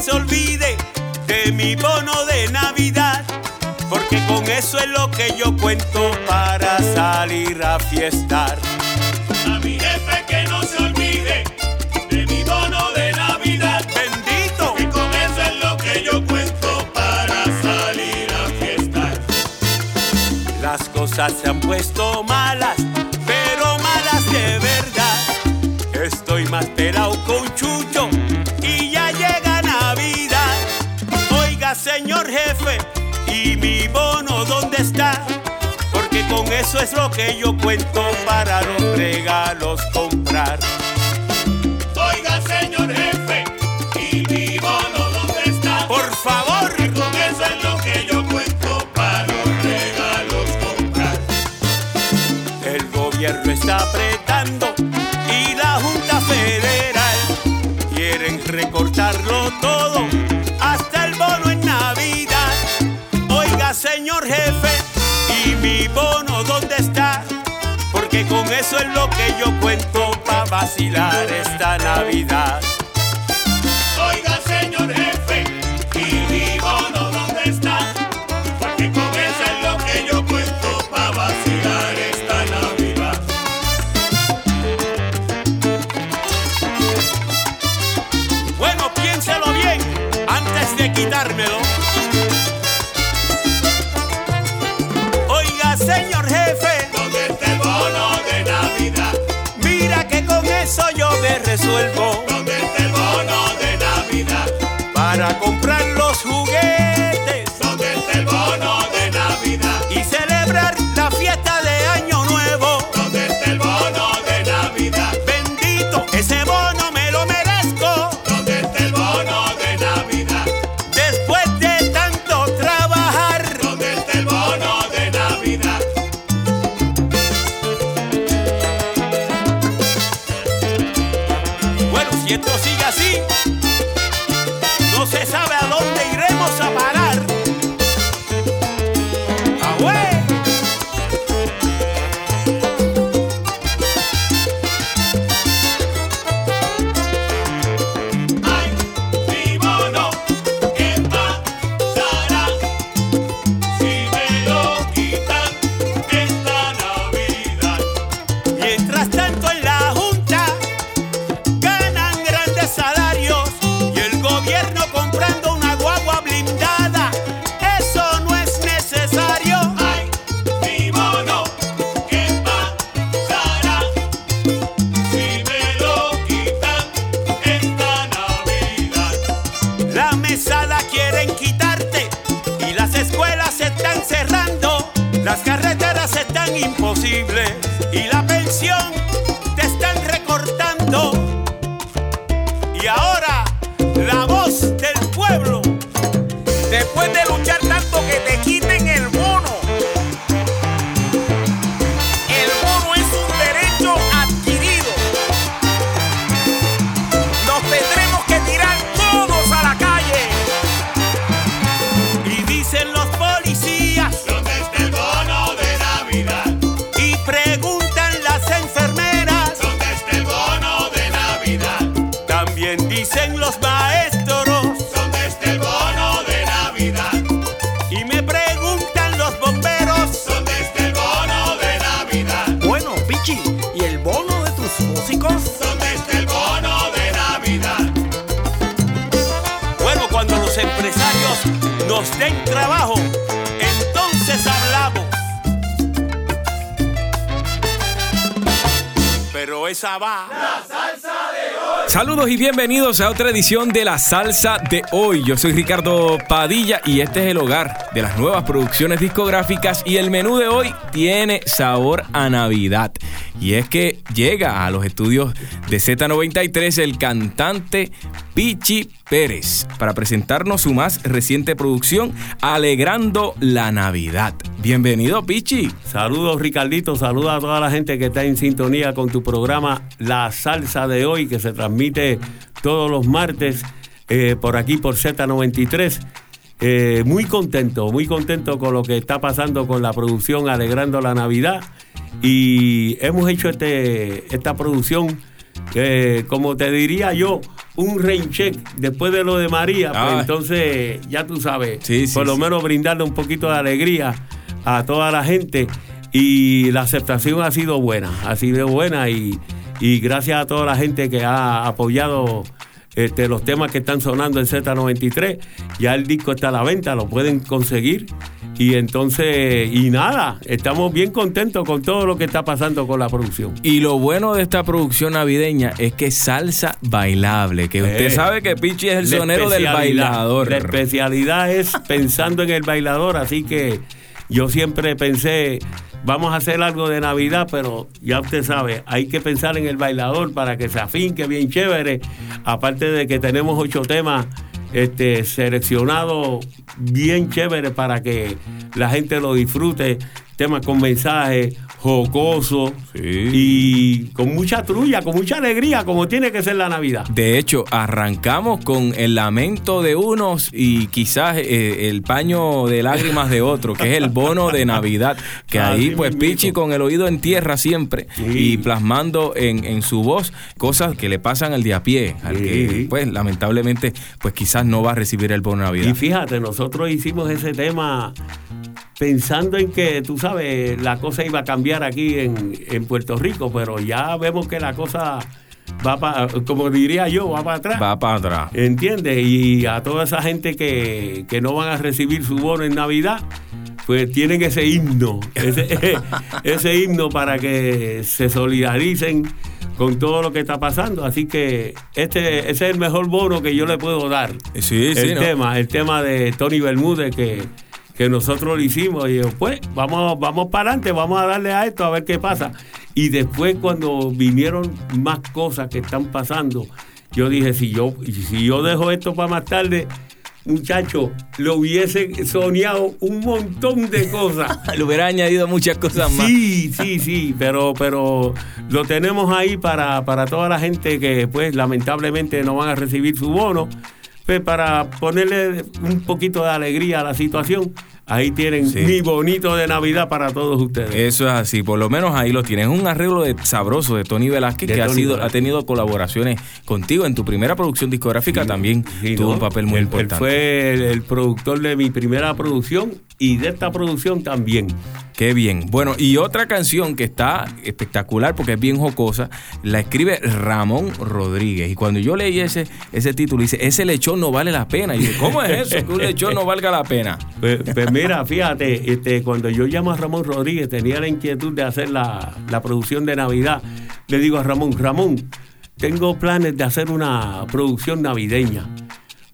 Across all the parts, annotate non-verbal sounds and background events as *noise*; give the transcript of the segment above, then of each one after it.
se olvide de mi bono de Navidad, porque con eso es lo que yo cuento para salir a fiestar. A mi jefe que no se olvide de mi bono de Navidad. Bendito. Que con eso es lo que yo cuento para salir a fiestar. Las cosas se han puesto malas, pero malas de verdad. Estoy más pelado con Chucho señor jefe, ¿y mi bono dónde está? Porque con eso es lo que yo cuento para los regalos comprar. Oiga, señor jefe, ¿y mi bono dónde está? Por favor, Que con eso es lo que yo cuento para los regalos comprar. el gobierno está apretando eso es lo que yo cuento para vacilar esta Navidad. Resuelvo ¿Dónde está el bono de Navidad? para comprar y bienvenidos a otra edición de La Salsa de hoy. Yo soy Ricardo Padilla y este es el hogar de las nuevas producciones discográficas y el menú de hoy tiene sabor a Navidad. Y es que llega a los estudios de Z93 el cantante Pichi Pérez para presentarnos su más reciente producción Alegrando la Navidad. Bienvenido Pichi. Saludos Ricardito, saludos a toda la gente que está en sintonía con tu programa La Salsa de hoy que se transmite todos los martes eh, por aquí por Z93. Eh, muy contento, muy contento con lo que está pasando con la producción Alegrando la Navidad y hemos hecho este, esta producción, eh, como te diría yo, un rain check después de lo de María, pues Ah. entonces ya tú sabes, Sí, sí, por lo sí. menos brindarle un poquito de alegría a toda la gente y la aceptación ha sido buena, ha sido buena y, y gracias a toda la gente que ha apoyado este, los temas que están sonando en Z93, ya el disco está a la venta, lo pueden conseguir y entonces, y nada, estamos bien contentos con todo lo que está pasando con la producción. Y lo bueno de esta producción navideña es que es salsa bailable, que usted Eh. sabe que Pichi es el sonero del bailador. La especialidad es pensando en el bailador, así que yo siempre pensé, vamos a hacer algo de Navidad, pero ya usted sabe, hay que pensar en el bailador para que se afinque bien chévere. Aparte de que tenemos ocho temas este, seleccionados bien chévere para que la gente lo disfrute, temas con mensajes jocosos Sí. y con mucha trulla, con mucha alegría, como tiene que ser la Navidad. De hecho, arrancamos con el lamento de unos y quizás eh, el paño de lágrimas de otros, que es el bono de Navidad. Que *laughs* ahí, Así pues. Pichi con el oído en tierra siempre Sí. y plasmando en, en su voz cosas que le pasan al de a pie, al que, pues, lamentablemente, pues quizás no va a recibir el bono de Navidad. Y fíjate, nosotros hicimos ese tema pensando en que, tú sabes, la cosa iba a cambiar aquí en, en Puerto Rico, pero ya vemos que la cosa va para, como diría yo, va para atrás. Va para atrás. ¿Entiendes? Y a toda esa gente que, que no van a recibir su bono en Navidad, pues tienen ese himno, ese, *laughs* ese himno para que se solidaricen con todo lo que está pasando. Así que este, ese es el mejor bono que yo le puedo dar. Sí, sí, el ¿no? tema, el tema de Tony Bermúdez que, que nosotros lo hicimos. Y yo, pues, vamos, vamos para adelante, vamos a darle a esto a ver qué pasa. Y después cuando vinieron más cosas que están pasando, yo dije, si yo, si yo dejo esto para más tarde, muchacho, lo hubiese soñado un montón de cosas. *laughs* Le hubiera añadido muchas cosas más. Sí, sí, sí, pero, pero lo tenemos ahí para, para toda la gente que pues lamentablemente no van a recibir su bono, pues para ponerle un poquito de alegría a la situación. Ahí tienen Sí. mi bonito de Navidad para todos ustedes. Eso es así, por lo menos ahí lo tienes. Es un arreglo de, sabroso de Tony Velázquez De que ha, sido, ha tenido colaboraciones contigo en tu primera producción discográfica también Sí, tuvo ¿no? un papel muy Él- importante. Él fue el, el productor de mi primera producción y de esta producción también. Qué bien. Bueno, y otra canción que está espectacular porque es bien jocosa, la escribe Ramón Rodríguez. Y cuando yo leí ese, ese título, dice, ese lechón no vale la pena. Y yo, ¿cómo es eso? Que un lechón no valga la pena. Pues, pues mira, fíjate, este, cuando yo llamo a Ramón Rodríguez, tenía la inquietud de hacer la, la producción de Navidad. Le digo a Ramón, Ramón, tengo planes de hacer una producción navideña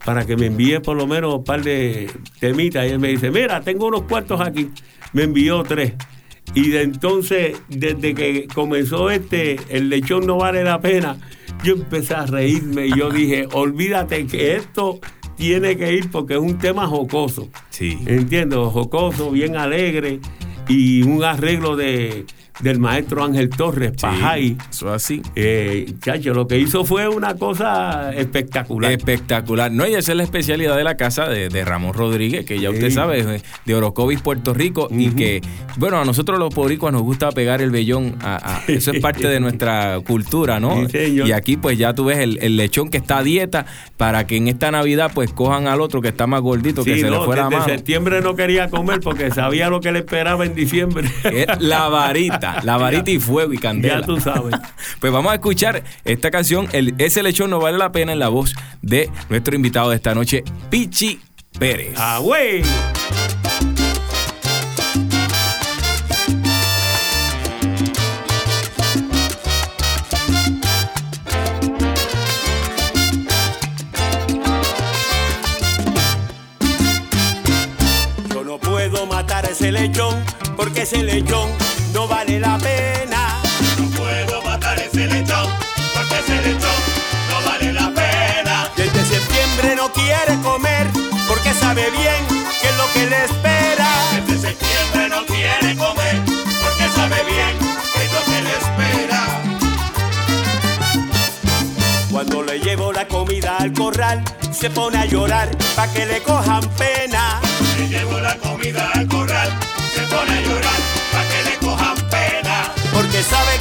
para que me envíe por lo menos un par de temitas. Y él me dice, mira, tengo unos cuartos aquí. Me envió tres. Y de entonces, desde que comenzó este, el lechón no vale la pena, yo empecé a reírme y yo dije, olvídate que esto tiene que ir porque es un tema jocoso. Sí. Entiendo, jocoso, bien alegre y un arreglo de, del maestro Ángel Torres, Pajay. Eso así. Eh, chacho, lo que hizo fue una cosa espectacular. Espectacular. No, y esa es la especialidad de la casa de, de Ramón Rodríguez, que ya usted Sí. sabe, de- de Orocovis, Puerto Rico, y que, bueno, a nosotros los boricuas nos gusta pegar el vellón. a- a- eso es parte de nuestra cultura, ¿no? Sí. Y aquí, pues ya tú ves el, el lechón que está a dieta para que en esta Navidad, pues cojan al otro que está más gordito, que Sí, se no, fue la desde mano. septiembre no quería comer porque sabía lo que le esperaba en diciembre. Es la varita, la varita y fuego y candela. Ya tú sabes. *laughs* Pues vamos a escuchar esta canción, el, Ese lechón no vale la pena, en la voz de nuestro invitado de esta noche, Pichi Pérez. ¡Ah, güey! Yo no puedo matar a ese lechón porque ese lechón no vale la pena. No puedo matar ese lechón, porque ese lechón no vale la pena. Desde septiembre no quiere comer porque sabe bien que es lo que le espera. Desde septiembre no quiere comer, porque sabe bien que es lo que le espera. Cuando le llevo la comida al corral, se pone a llorar pa' que le cojan pena. Le llevo la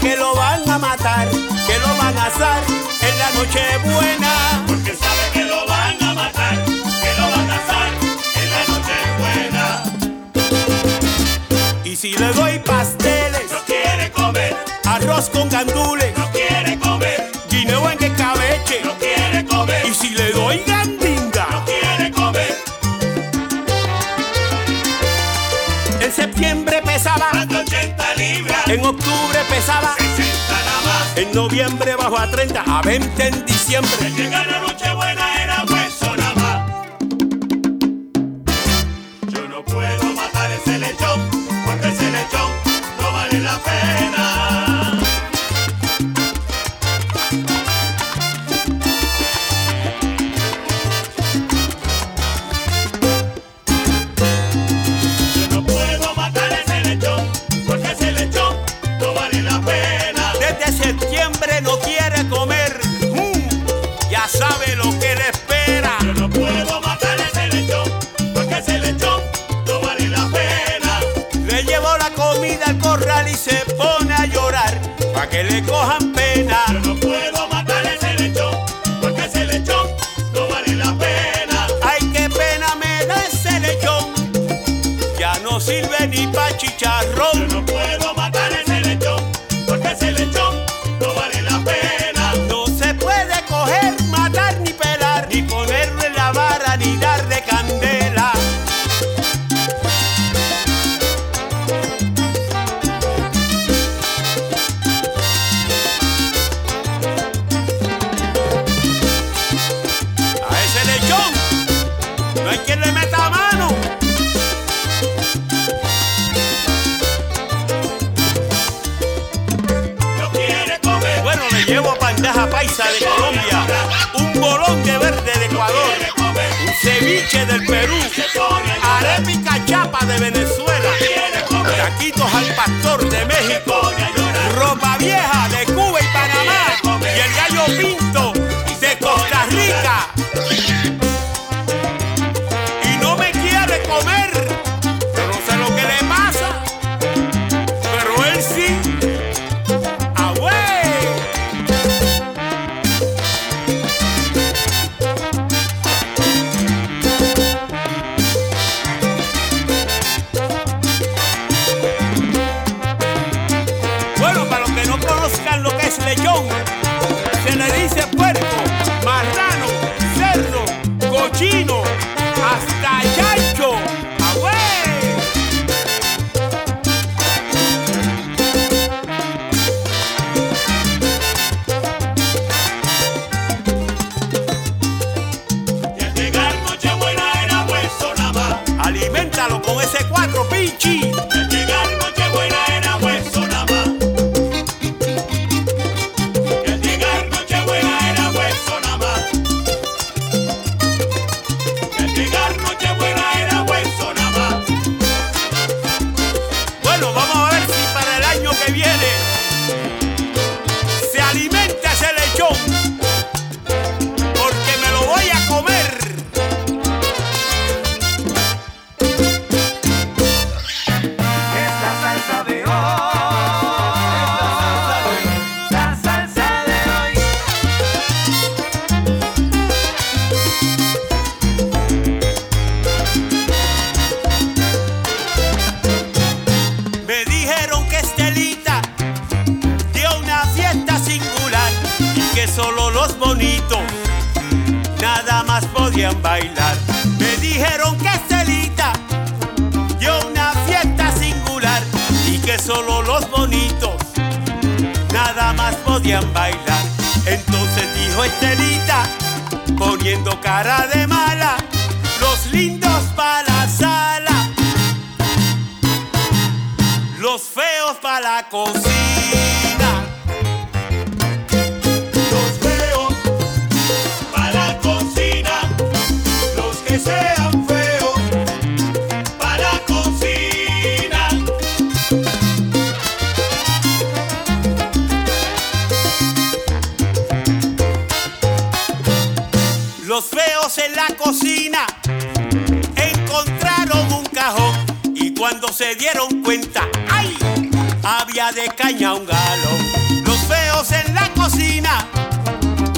que lo van a matar, que lo van a asar en la noche buena. Porque sabe que lo van a matar, que lo van a asar en la noche buena. Y si le doy pasteles, no quiere comer. Arroz con gandules, no quiere comer. Guineo en escabeche, no quiere comer. Y si le doy gandinga, no quiere comer. En septiembre en octubre pesaba, 60 nada más. en noviembre bajó a 30, a 20 en diciembre. Llegar la noche buena era hueso nada más. Yo no puedo matar ese lechón, porque ese lechón no vale la pena. Venezuela, taquitos al pastor de México, ropa vieja de Cuba y Panamá, y el gallo pinto bonitos nada más podían bailar. Me dijeron que Estelita dio una fiesta singular y que solo los bonitos nada más podían bailar. Entonces dijo Estelita, poniendo cara de mala, los lindos para la sala los feos para la cocina. Cuenta, ¡ay! Había de caña un galón. Los feos en la cocina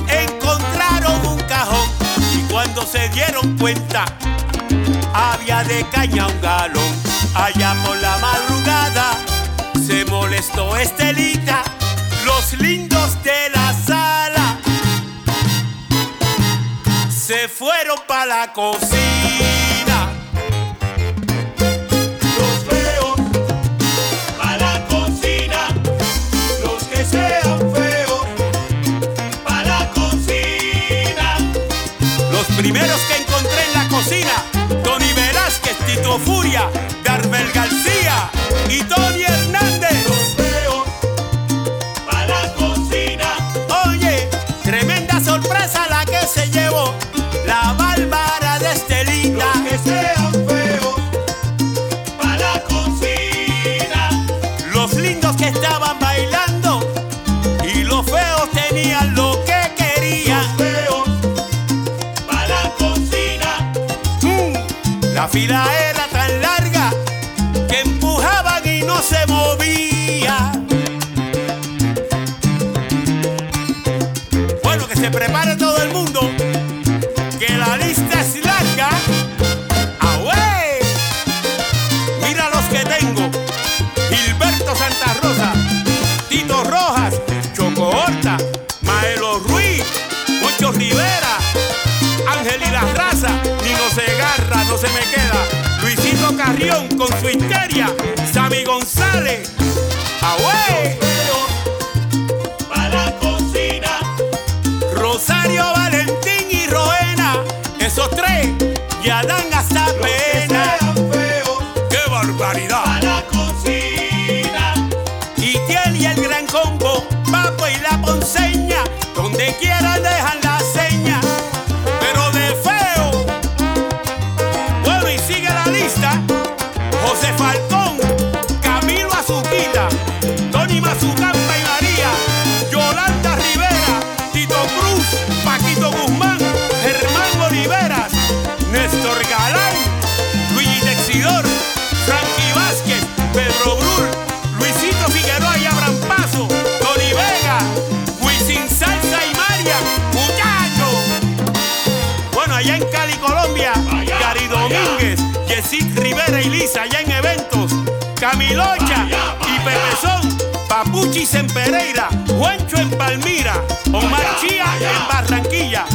encontraron un cajón y cuando se dieron cuenta, había de caña un galón. Allá por la madrugada molestó Estelita, los lindos de la sala se fueron para la cocina. Primeros que encontré en la cocina, Tony Velázquez, Tito Furia, Mm, Luisito En Pereira, Juancho en Palmira, Omar Allá, Chía allá. en Barranquilla,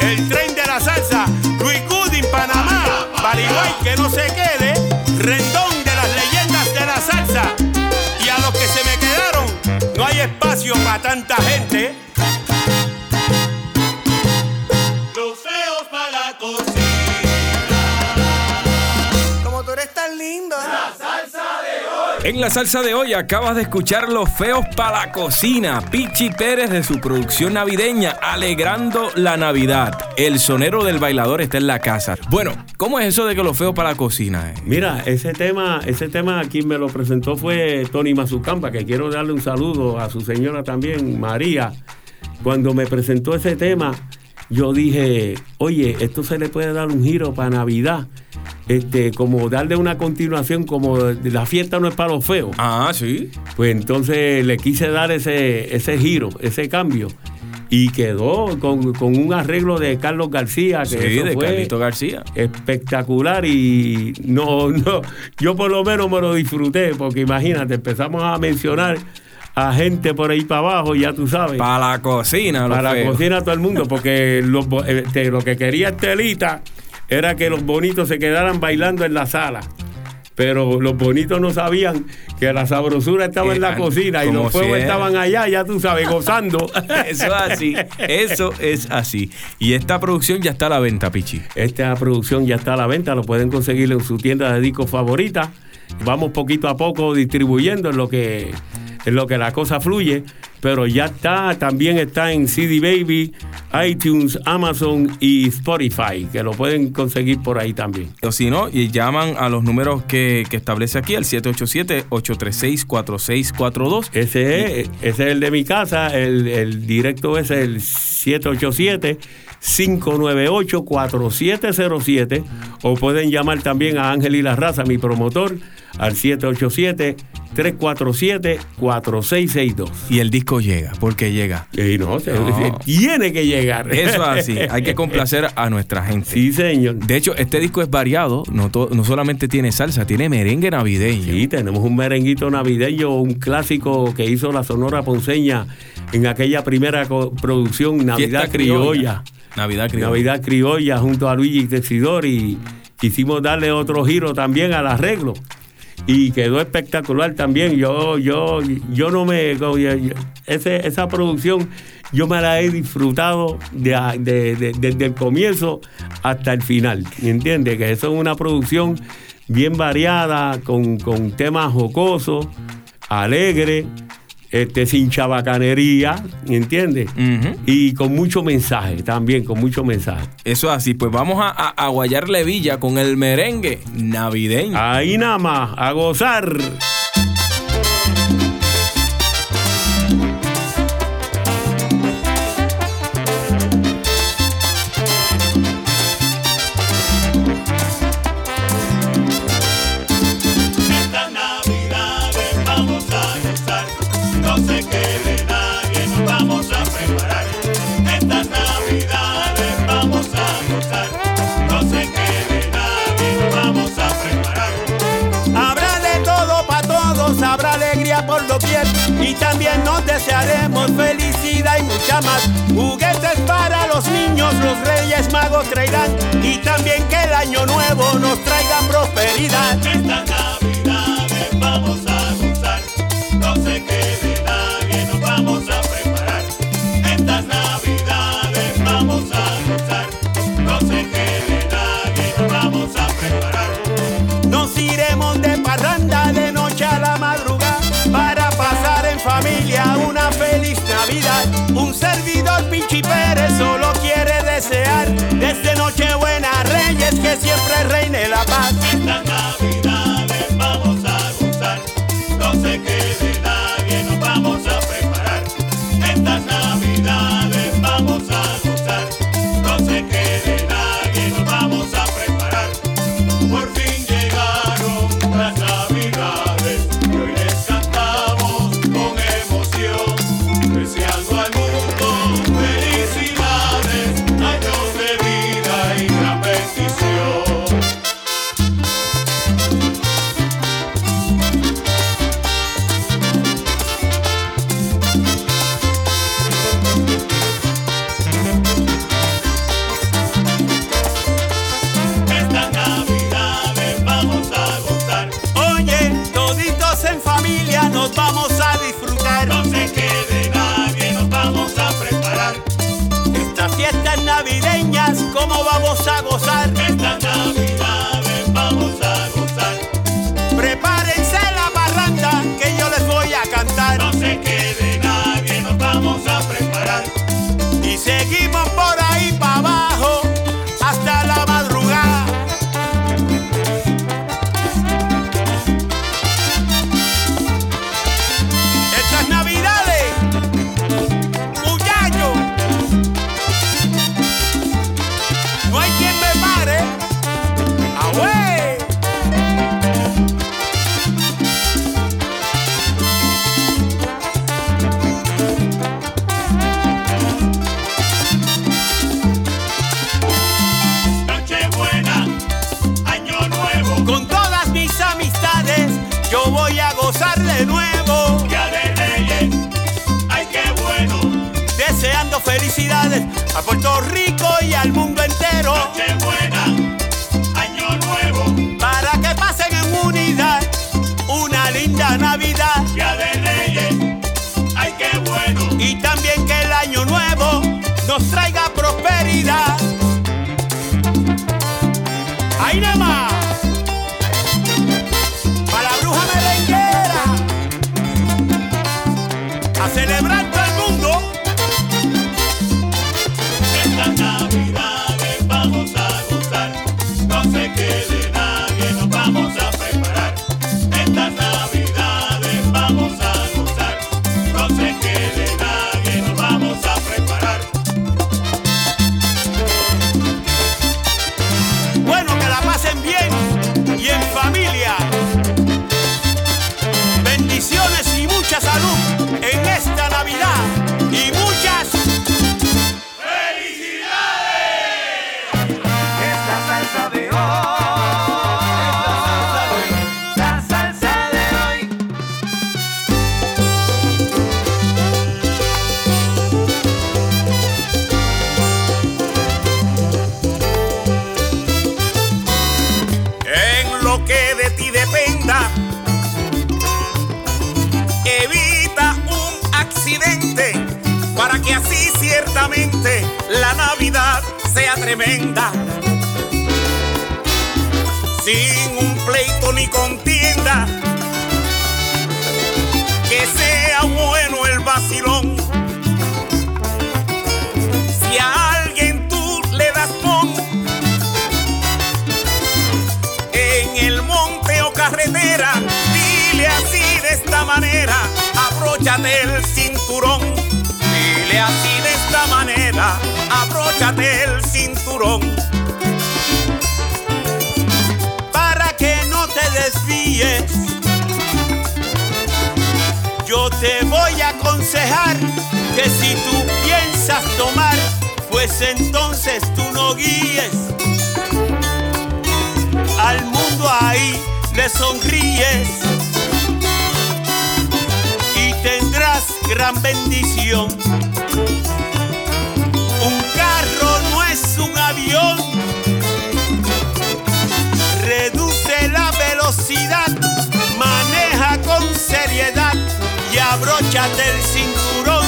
el tren de la salsa, Luis Good en Panamá, Bariguay que no se quede, Rendón de las leyendas de la salsa. Y a los que se me quedaron, no hay espacio para tanta gente. En la salsa de hoy acabas de escuchar Los Feos para la Cocina, Pichi Pérez de su producción navideña, alegrando la Navidad. El sonero del bailador está en la casa. Bueno, ¿cómo es eso de que Los Feos para la Cocina? eh? Mira, ese tema, ese tema quien me lo presentó fue Tony Mazucampa, que quiero darle un saludo a su señora también, María. Cuando me presentó ese tema, yo dije, oye, esto se le puede dar un giro para Navidad. Este, como darle una continuación, como la fiesta no es para los feos. Ah, sí. Pues entonces le quise dar ese, ese giro, ese cambio. Y quedó con, con un arreglo de Carlos García, que Sí, de fue Carlito García. espectacular y no, no, yo por lo menos me lo disfruté, porque imagínate, empezamos a mencionar a gente por ahí para abajo, ya tú sabes. Para la cocina, Los para Feos. cocinar a todo el mundo, porque *laughs* bo- este, lo que quería Estelita era que los bonitos se quedaran bailando en la sala. Pero los bonitos no sabían que la sabrosura estaba en la cocina y los fuegos estaban allá, ya tú sabes, gozando. *laughs* Eso es así, eso es así. Y esta producción ya está a la venta, Pichi. Esta producción ya está a la venta, lo pueden conseguir en su tienda de discos favorita. Vamos poquito a poco distribuyendo en lo que en lo que la cosa fluye, pero ya está, también está en CD Baby, iTunes, Amazon y Spotify, que lo pueden conseguir por ahí también. O si no, y llaman a los números que, que establece aquí, al 787-836-4642. Ese es, ese es el de mi casa, el, el directo es el 787-598-4707 o pueden llamar también a Ángel y la Raza, mi promotor, al 787 347-4662. Y el disco llega, porque llega. Y no, se- No. se tiene que llegar. Eso es así, hay que complacer a nuestra gente. Sí, señor. De hecho, este disco es variado, no, to- no solamente tiene salsa, tiene merengue navideño. Sí, tenemos un merenguito navideño, un clásico que hizo la Sonora Ponceña en aquella primera producción, Navidad Criolla. Navidad criolla. Navidad Criolla junto a Luigi Tesidor y quisimos darle otro giro también al arreglo. Y quedó espectacular también. Yo, yo, yo no me. yo- esa producción yo me la he disfrutado de, de- de- desde el comienzo hasta el final. ¿Me entiendes? Que eso es una producción bien variada, con, con temas jocosos, alegre, este, sin chabacanería, ¿me entiendes? Y con mucho mensaje también, con mucho mensaje. Eso es así, pues vamos a, a, a guayarle villa con el merengue navideño. Ahí nada más, a gozar. Doquier y también nos desearemos felicidad y mucha más. Juguetes para los niños, los reyes magos traerán y también que el año nuevo nos traiga prosperidad. Estas navidades vamos a gozar, no se quede nadie, nos vamos a preparar. Estas navidades vamos a gozar, no se quede nadie, nos vamos a preparar. Nos iremos de parranda Un servidor Pichi Pérez solo quiere desear desde Nochebuena Reyes que siempre reine la paz. Estas navidades vamos a gozar, no se quede nadie, nos vamos a preparar. A te voy a aconsejar que si tú piensas tomar, pues entonces tú no guíes. Al mundo ahí le sonríes y tendrás gran bendición. Un carro no es un avión abróchate el cinturón.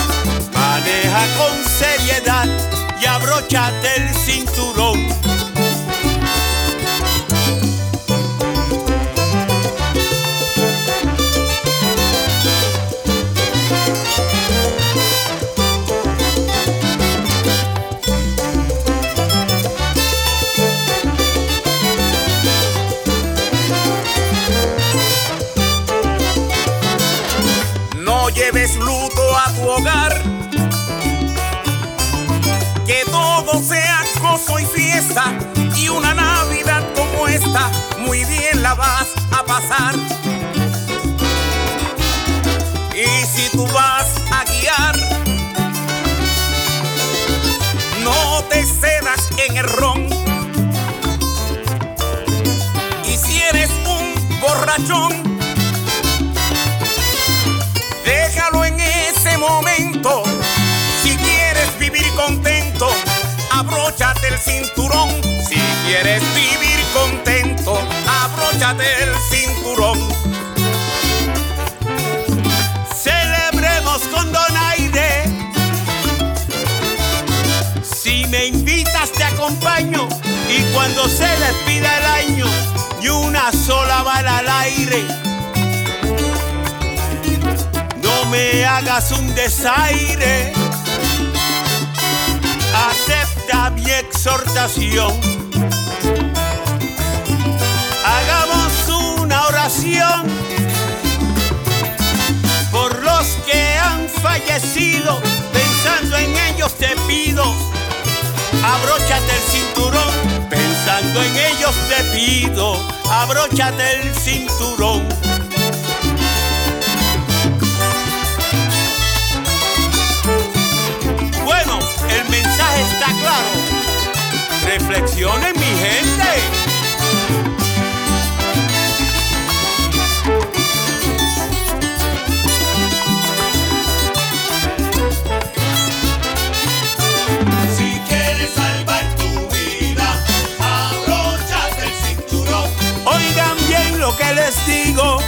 Maneja con seriedad y abróchate el cinturón. Muy bien la vas a pasar. Y si tú vas a guiar, no te cedas en el ron. Y si eres un borrachón, Déjalo en ese momento. Si quieres vivir contento, abróchate el cinturón. Si quieres abróchate el cinturón. Celebremos con donaire. Si me invitas te acompaño y cuando se despida el año y una sola bala al aire. No me hagas un desaire. Acepta mi exhortación. Por los que han fallecido. Pensando en ellos te pido, abróchate el cinturón. Pensando en ellos te pido, abróchate el cinturón. Bueno, el mensaje está claro. Reflexionen mi gente. Lo que les digo.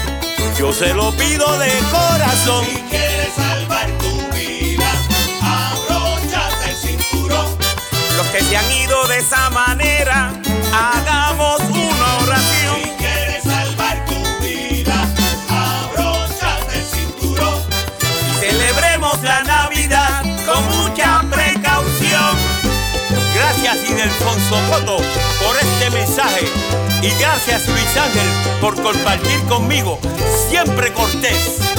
Yo se lo pido de corazón. Si quieres salvar tu vida, abróchate el cinturón. Los que se han ido de esa manera, hagamos una Si oración. quieres salvar tu vida, abróchate el cinturón. y celebremos la Navidad con mucha precaución. Gracias Ildefonso Coto por este mensaje. Y gracias Luis Ángel por compartir conmigo. Siempre cortés.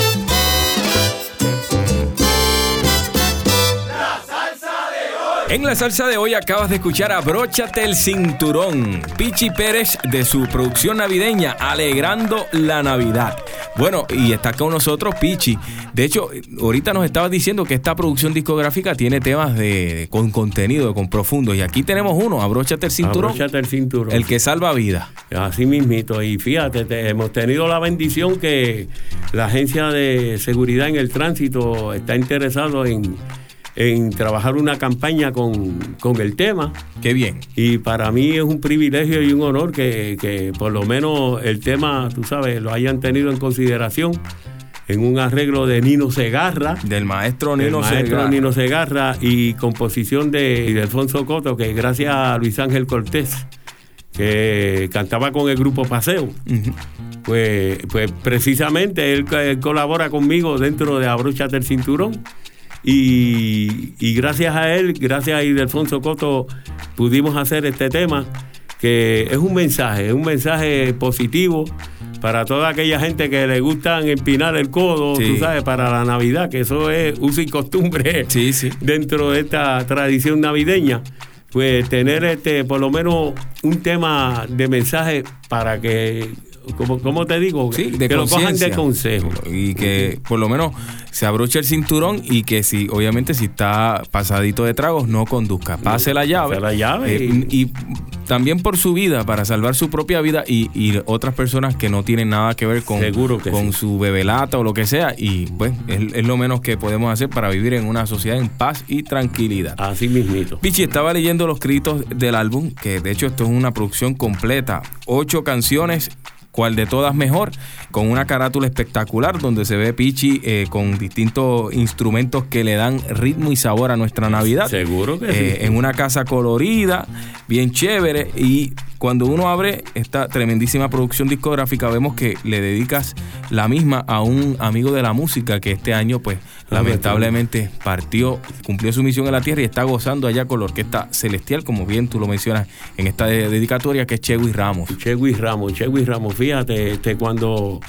En la salsa de hoy acabas de escuchar a Bróchate el Cinturón, Pichi Pérez de su producción navideña, Alegrando la Navidad. Bueno, y está con nosotros Pichi. De hecho, ahorita nos estabas diciendo que esta producción discográfica tiene temas de, con contenido, con profundo. Y aquí tenemos uno, Abróchate el Cinturón, Abróchate el cinturón. el que salva vida. Así mismito. Y fíjate, te- hemos tenido la bendición que la Agencia de Seguridad en el Tránsito está interesado en, en trabajar una campaña con, con el tema. Qué bien. Y para mí es un privilegio y un honor que, que por lo menos el tema, tú sabes, lo hayan tenido en consideración en un arreglo de Nino Segarra. Del maestro Nino maestro Segarra. Nino Segarra y composición de, de Alfonso Coto, que gracias a Luis Ángel Cortés, que cantaba con el grupo Paseo. Pues, pues precisamente él, él colabora conmigo dentro de Abróchate el Cinturón. Y, y gracias a él, gracias a Ildefonso Coto, pudimos hacer este tema, que es un mensaje, es un mensaje positivo para toda aquella gente que le gustan empinar el codo, Sí. tú sabes, para la Navidad, que eso es uso y costumbre *laughs* Sí, sí. dentro de esta tradición navideña, pues tener este por lo menos un tema de mensaje para que, como, como te digo, Sí, de que lo cojan de consejo. Y que por lo menos se abroche el cinturón y que si, obviamente, si está pasadito de tragos, no conduzca. Pase la llave. pase la llave Eh, y, también por su vida, para salvar su propia vida y, y otras personas que no tienen nada que ver con, Seguro que con sí. su bebelata o lo que sea. Y pues es, es lo menos que podemos hacer para vivir en una sociedad en paz y tranquilidad. Así mismito. Pichi, estaba leyendo los créditos del álbum, que de hecho esto es una producción completa. Ocho canciones, cual de todas mejor, con una carátula espectacular donde se ve Pichi eh, con distintos instrumentos que le dan ritmo y sabor a nuestra Navidad. Seguro que Eh, sí. En una casa colorida, bien chévere. Y cuando uno abre esta tremendísima producción discográfica, vemos que le dedicas la misma a un amigo de la música que este año, pues, lamentablemente partió, cumplió su misión en la tierra y está gozando allá con la orquesta celestial, como bien tú lo mencionas en esta de- dedicatoria, que es Chegui Ramos. Chegui Ramos, Chegui Ramos, fíjate, este, cuando,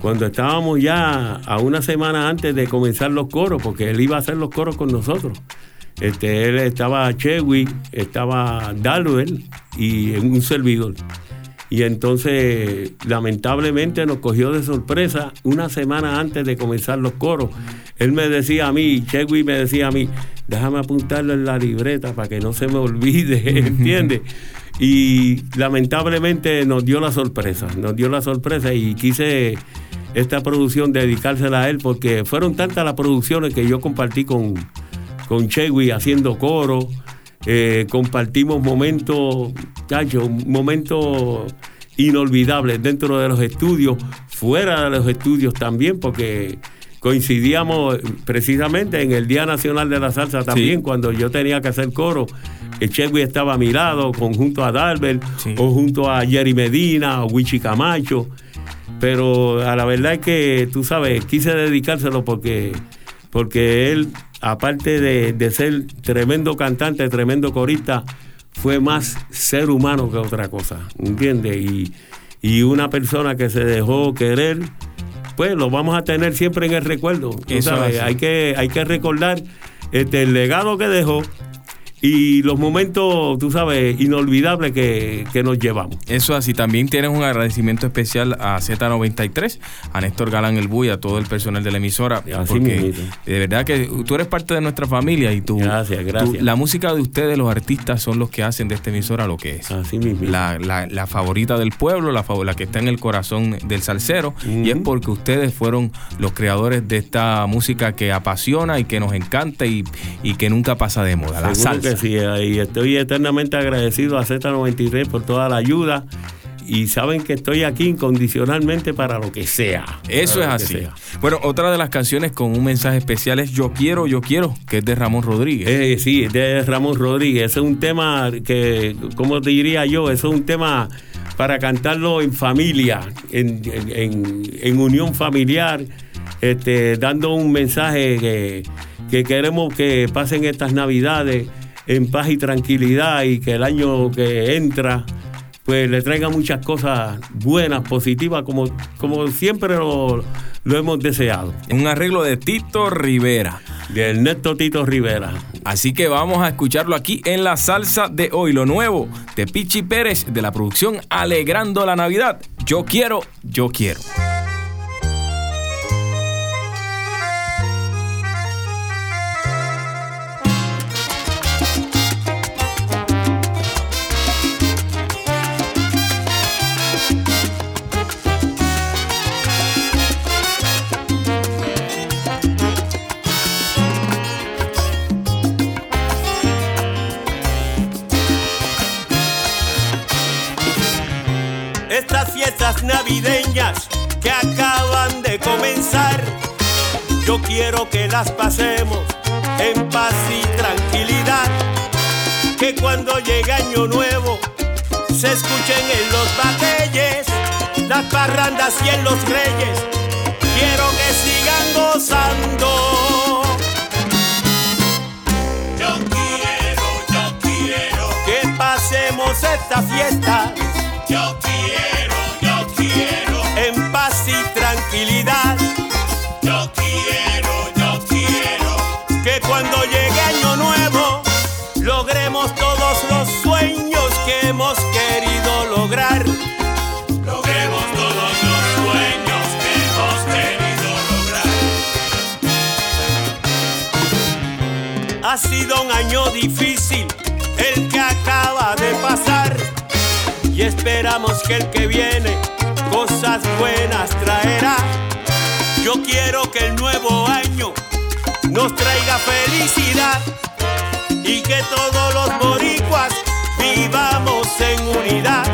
cuando estábamos ya a una semana antes de comenzar los coros, porque él iba a hacer los coros con nosotros. Este, él estaba Chegui, estaba Dalwell y un servidor. Y entonces, lamentablemente, nos cogió de sorpresa una semana antes de comenzar los coros. Él me decía a mí, Chegui me decía a mí, déjame apuntarlo en la libreta para que no se me olvide, *laughs* ¿entiendes? Y lamentablemente nos dio la sorpresa, nos dio la sorpresa y quise esta producción dedicársela a él porque fueron tantas las producciones que yo compartí con, con Chegui haciendo coro, eh, compartimos momentos, chacho, momentos inolvidables dentro de los estudios, fuera de los estudios también, porque coincidíamos precisamente en el Día Nacional de la Salsa también, Sí. cuando yo tenía que hacer coro. El Chegui estaba a mi lado, con, junto a Dalbert, Sí. o junto a Jerry Medina, o Wichi Camacho. Pero a la verdad es que, tú sabes, quise dedicárselo porque, porque él, aparte de, de ser tremendo cantante, tremendo corista, fue más ser humano que otra cosa, ¿entiendes? Y, y una persona que se dejó querer, pues lo vamos a tener siempre en el recuerdo. Eso sabes, hay que, hay que recordar este, el legado que dejó y los momentos, tú sabes, inolvidables que, que nos llevamos. Eso así, también tienes un agradecimiento especial a Z93, a Néstor Galán El Buy, a todo el personal de la emisora, Así porque de verdad que tú eres parte de nuestra familia y tú, Gracias, gracias. tú- la música de ustedes, los artistas, son los que hacen de esta emisora lo que es. Así mismo. La, la- la favorita del pueblo, la, la que está en el corazón del salsero, y es porque ustedes fueron los creadores de esta música que apasiona y que nos encanta y, y que nunca pasa de moda, la salsa. Sí, y estoy eternamente agradecido a Z93 por toda la ayuda. Y saben que estoy aquí incondicionalmente para lo que sea. Eso es así. Bueno, otra de las canciones con un mensaje especial es Yo quiero, yo quiero, que es de Ramón Rodríguez. Eh, sí, de Ramón Rodríguez. Ese es un tema que, ¿cómo te diría yo? Es un tema para cantarlo en familia, en, en- en- en unión familiar, este, dando un mensaje que, que queremos que pasen estas navidades en paz y tranquilidad y que el año que entra pues le traiga muchas cosas buenas, positivas, como, como siempre lo, lo hemos deseado. Un arreglo de Tito Rivera. De Ernesto Tito Rivera. Así que vamos a escucharlo aquí en la salsa de hoy, lo nuevo de Pichi Pérez de la producción Alegrando la Navidad. Yo quiero, yo quiero. quiero que las pasemos en paz y tranquilidad. Que cuando llegue año nuevo se escuchen en los batalles las parrandas y en los reyes. Quiero que sigan gozando. Yo quiero, yo quiero que pasemos esta fiesta sido un año difícil el que acaba de pasar y esperamos que el que viene cosas buenas traerá. Yo quiero que el nuevo año nos traiga felicidad y que todos los boricuas vivamos en unidad.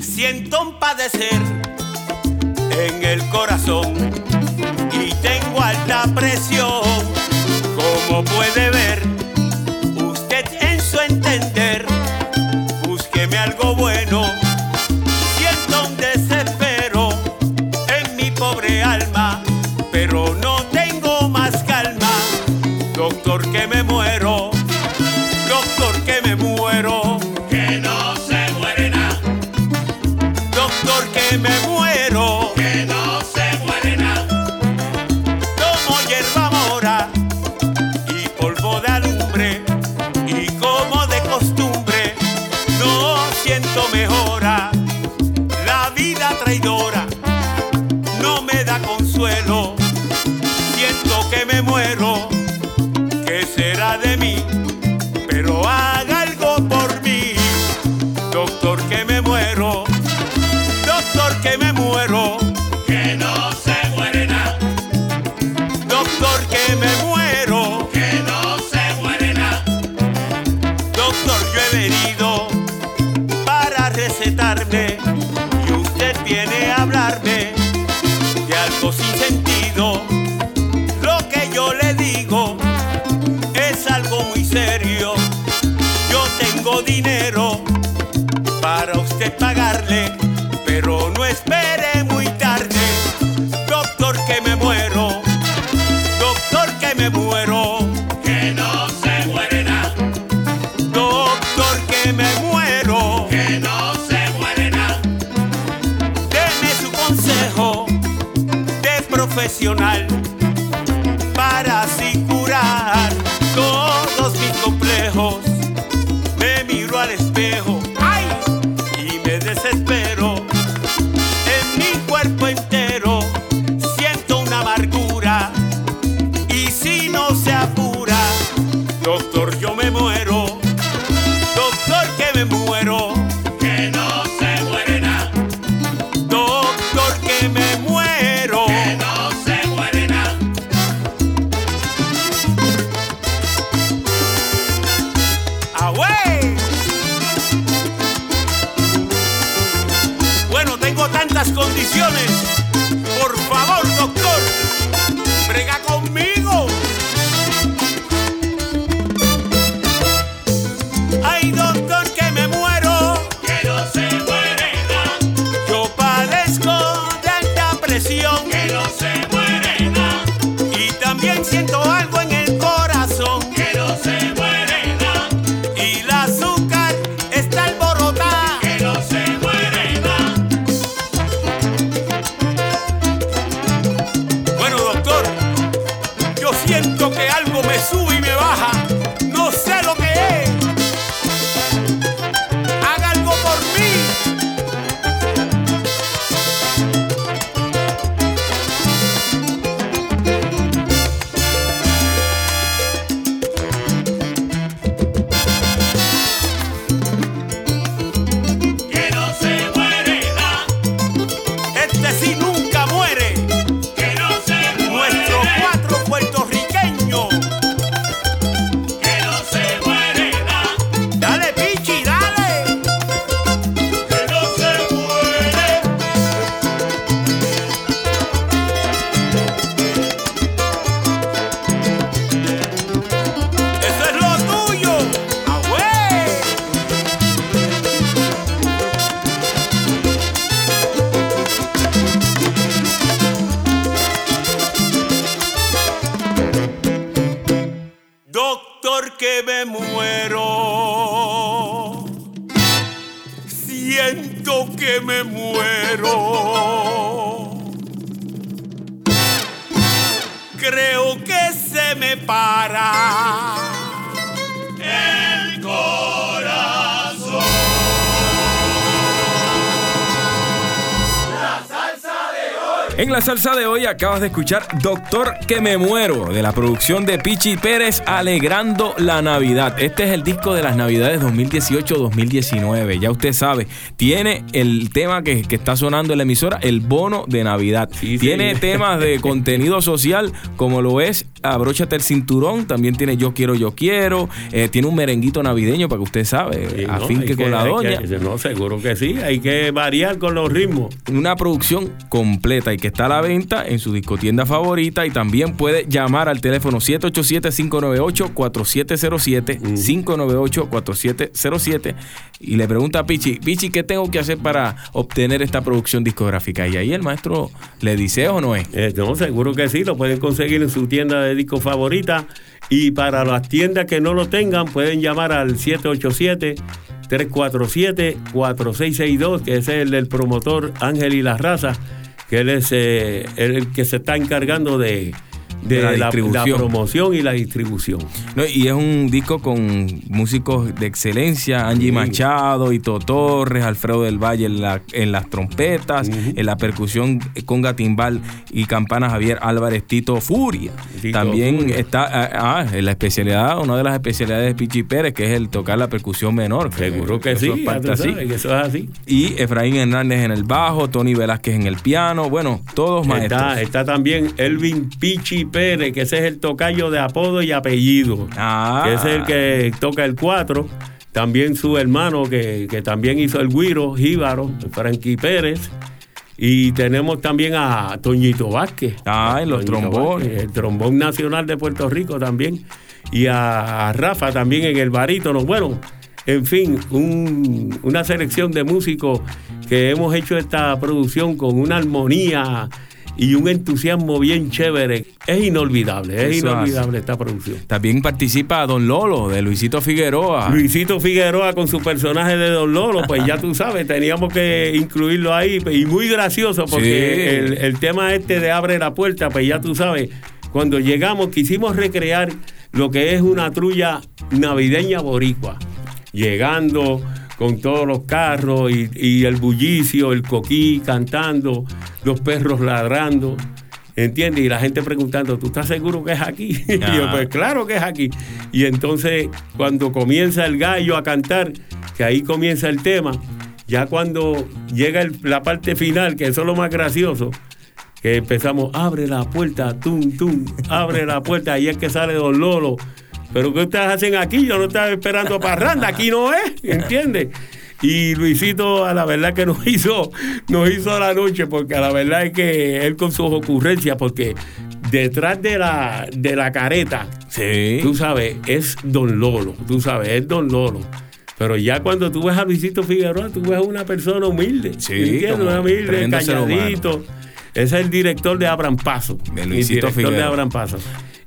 siento un padecer en el corazón y tengo alta presión. Como puede ver usted en su entender, me. profesional. salsa de hoy acabas de escuchar Doctor que me muero de la producción de Pichi Pérez Alegrando la Navidad. Este es el disco de las Navidades 2018-2019. Ya usted sabe, tiene el tema que, está sonando en la emisora, el bono de Navidad. Tiene temas de *laughs* contenido social como lo es abróchate el cinturón. También tiene Yo Quiero, Yo Quiero. Eh, tiene un merenguito navideño para que usted sabe. Sí, a fin que con la doña. No, seguro que sí. Hay que variar con los ritmos. Una producción completa y que está a la venta en su discotienda favorita. Y también puede llamar al teléfono 787-598-4707. 598-4707. Mm. Y le pregunta a Pichi, Pichi, ¿qué tengo que hacer para obtener esta producción discográfica? Y ahí el maestro le dice o no es. Eh, no, seguro que sí. Lo pueden conseguir en su tienda de disco favorita. Y para las tiendas que no lo tengan, pueden llamar al 787-347-4662, que es el del promotor Ángel y las Razas, que él es eh, el que se está encargando de, de la la, la promoción y la distribución. No, y es un disco con músicos de excelencia, Angie Sí. Machado, Ito Torres, Alfredo del Valle en, la- en las trompetas, en la percusión conga timbal y campana Javier Álvarez Tito Furia. Tito También Furia. está ah, ah, en la especialidad, una de las especialidades de Pichi Pérez, que es el tocar la percusión menor. Seguro que Eso sí, es parte tú así. que eso es así. Y Efraín Hernández en el bajo, Tony Velázquez en el piano, bueno, todos maestros. Está, está también Elvin Pichi Pérez, que ese es el tocayo de apodo y apellido. Ah. que es el que toca el 4. También su hermano, que, que también hizo el guiro, Jíbaro, Frankie Pérez. Y tenemos también a Toñito Vázquez. Ah, los Toñito trombones. Vázquez, el trombón nacional de Puerto Rico también. Y a, a Rafa también en el barítono. Bueno, en fin, un- una selección de músicos que hemos hecho esta producción con una armonía y un entusiasmo bien chévere. Es inolvidable, es Eso inolvidable esta producción. También participa Don Lolo de Luisito Figueroa. Luisito Figueroa con su personaje de Don Lolo, pues ya *laughs* tú sabes, teníamos que incluirlo ahí. Y muy gracioso, porque Sí. el, el tema este de abre la puerta, pues ya tú sabes, cuando llegamos quisimos recrear lo que es una trulla navideña boricua. Llegando con todos los carros y, y el bullicio, el coquí cantando, los perros ladrando. ¿Entiendes? Y la gente preguntando, ¿tú estás seguro que es aquí? *laughs* Y yo, pues claro que es aquí. Y entonces, cuando comienza el gallo a cantar, que ahí comienza el tema, ya cuando llega el- la parte final, que eso es lo más gracioso, que empezamos, abre la puerta, tum, tum, abre la puerta, ahí es que sale Don Lolo. Pero ¿qué ustedes hacen aquí? Yo no estaba esperando parranda, aquí no es, ¿entiendes? Y Luisito, a la verdad que nos *laughs* hizo, nos hizo la noche, porque a la verdad es que él con sus ocurrencias, porque detrás de la, de la careta, Sí. tú sabes, es Don Lolo, tú sabes, es Don Lolo. Pero ya cuando tú ves a Luisito Figueroa, tú ves a una persona humilde. Sí, ¿entiendes? Una humilde, calladito. Ese es el director de Abran Paso. De el Luisito director de Figueroa. Abran Paso.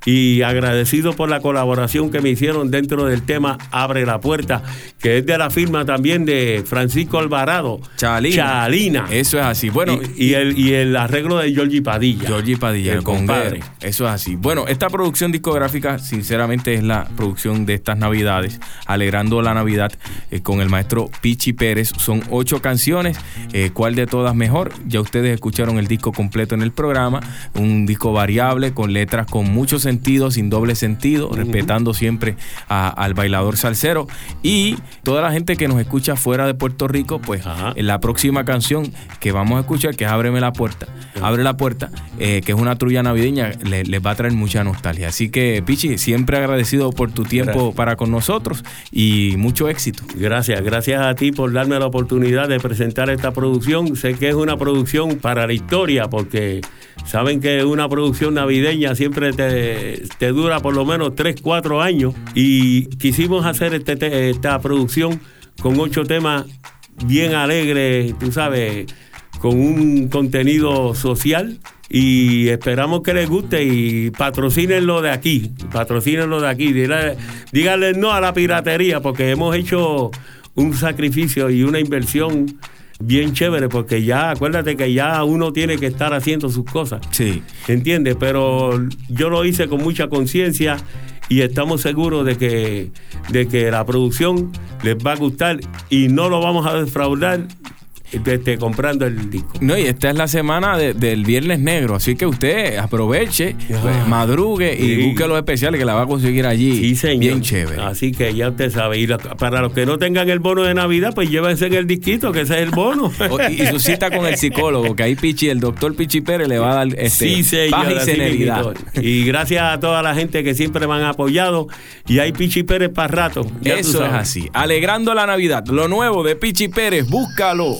Y agradecido por la colaboración que me hicieron dentro del tema Abre la Puerta, que es de la firma también de Francisco Alvarado. Chalina. Chalina. Eso es así. Bueno, y, y el, y el arreglo de Giorgi Padilla. Georgie Padilla, el compadre. Eso es así. Bueno, esta producción discográfica, sinceramente, es la producción de estas Navidades, alegrando la Navidad eh, con el maestro Pichi Pérez. Son ocho canciones. eh, ¿Cuál de todas mejor? Ya ustedes escucharon el disco completo en el programa. Un disco variable con letras con mucho sentido, sin doble sentido, respetando siempre a- al bailador salsero. Y toda la gente que nos escucha fuera de Puerto Rico, pues Ajá. en la próxima canción que vamos a escuchar, que es Ábreme la puerta, Abre la puerta, eh, que es una trulla navideña, le- les va a traer mucha nostalgia. Así que, Pichi, siempre agradecido por tu tiempo Gracias. para con nosotros y mucho éxito. Gracias, gracias a ti por darme la oportunidad de presentar esta producción. Sé que es una producción para la historia, porque saben que una producción navideña siempre te, te dura por lo menos 3, 4 años. Y quisimos hacer este te- esta producción con ocho temas bien alegres, tú sabes, con un contenido social. Y esperamos que les guste y patrocínenlo de aquí, patrocínenlo de aquí. Díganle no a la piratería porque hemos hecho un sacrificio y una inversión bien chévere porque ya, acuérdate que ya uno tiene que estar haciendo sus cosas. Sí. ¿Entiendes? Pero yo lo hice con mucha conciencia y estamos seguros de que, de que la producción les va a gustar y no lo vamos a defraudar este, comprando el disco. No, y esta es la semana de- del Viernes Negro, así que usted aproveche, Ah. pues, madrugue y Sí. busque los especiales que la va a conseguir allí. Sí, señor. Bien chévere. Así que ya usted sabe. Y lo- para los que no tengan el bono de Navidad, pues llévense en el disquito, que ese es el bono. *laughs* Y, y su cita con el psicólogo, que ahí Pichi, el doctor Pichi Pérez le va a dar este, sí, señor. paz y serenidad. Y gracias a toda la gente que siempre me han apoyado. Y hay Pichi Pérez para rato. ya Eso es así. Alegrando la Navidad. Lo nuevo de Pichi Pérez, búscalo.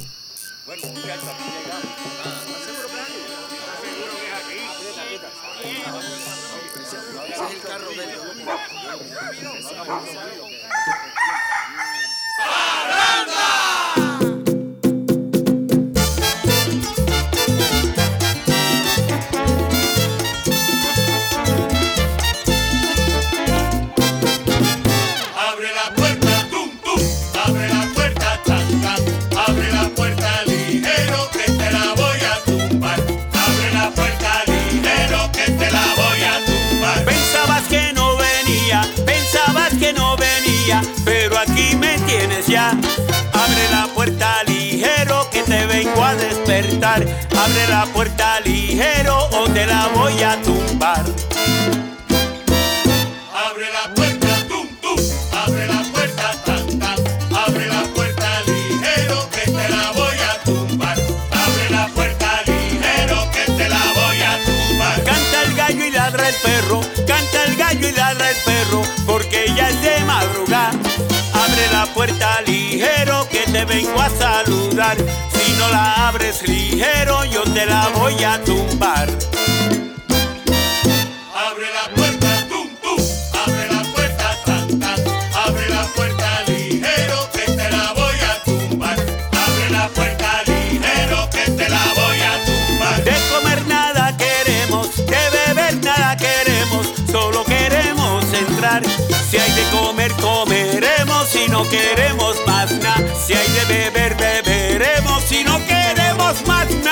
Abre la puerta ligero o te la voy a tumbar. Abre la puerta, tum, tum. Abre la puerta, tan, tan. Abre la puerta ligero que te la voy a tumbar. Abre la puerta ligero que te la voy a tumbar. Canta el gallo y ladra el perro. Canta el gallo y ladra el perro. Porque ya es de madrugada. Abre la puerta ligero te vengo a saludar. Si no la abres ligero, yo te la voy a tumbar. Abre la puerta, tum, tum. Abre la puerta, tan, tan. Abre la puerta ligero, que te la voy a tumbar. Abre la puerta ligero, que te la voy a tumbar. De comer nada queremos, de beber nada queremos, solo queremos entrar. Si hay que comer, comeremos, si no queremos más. off my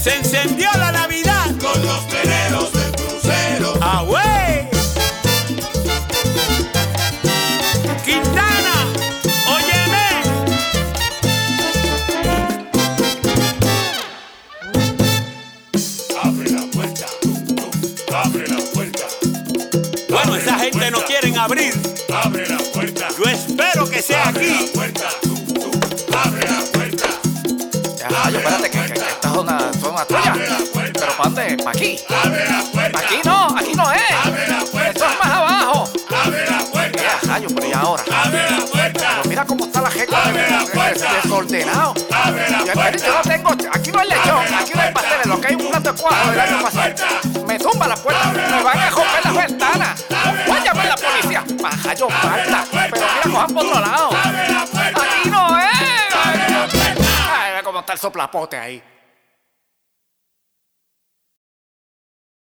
se encendieron. Me tumba la puerta, me van a romper las ventanas. Váyame la policía. Baja yo falta. Pero mira, cojan por otro lado. Aquí no es. Ay, mira cómo está el soplapote ahí.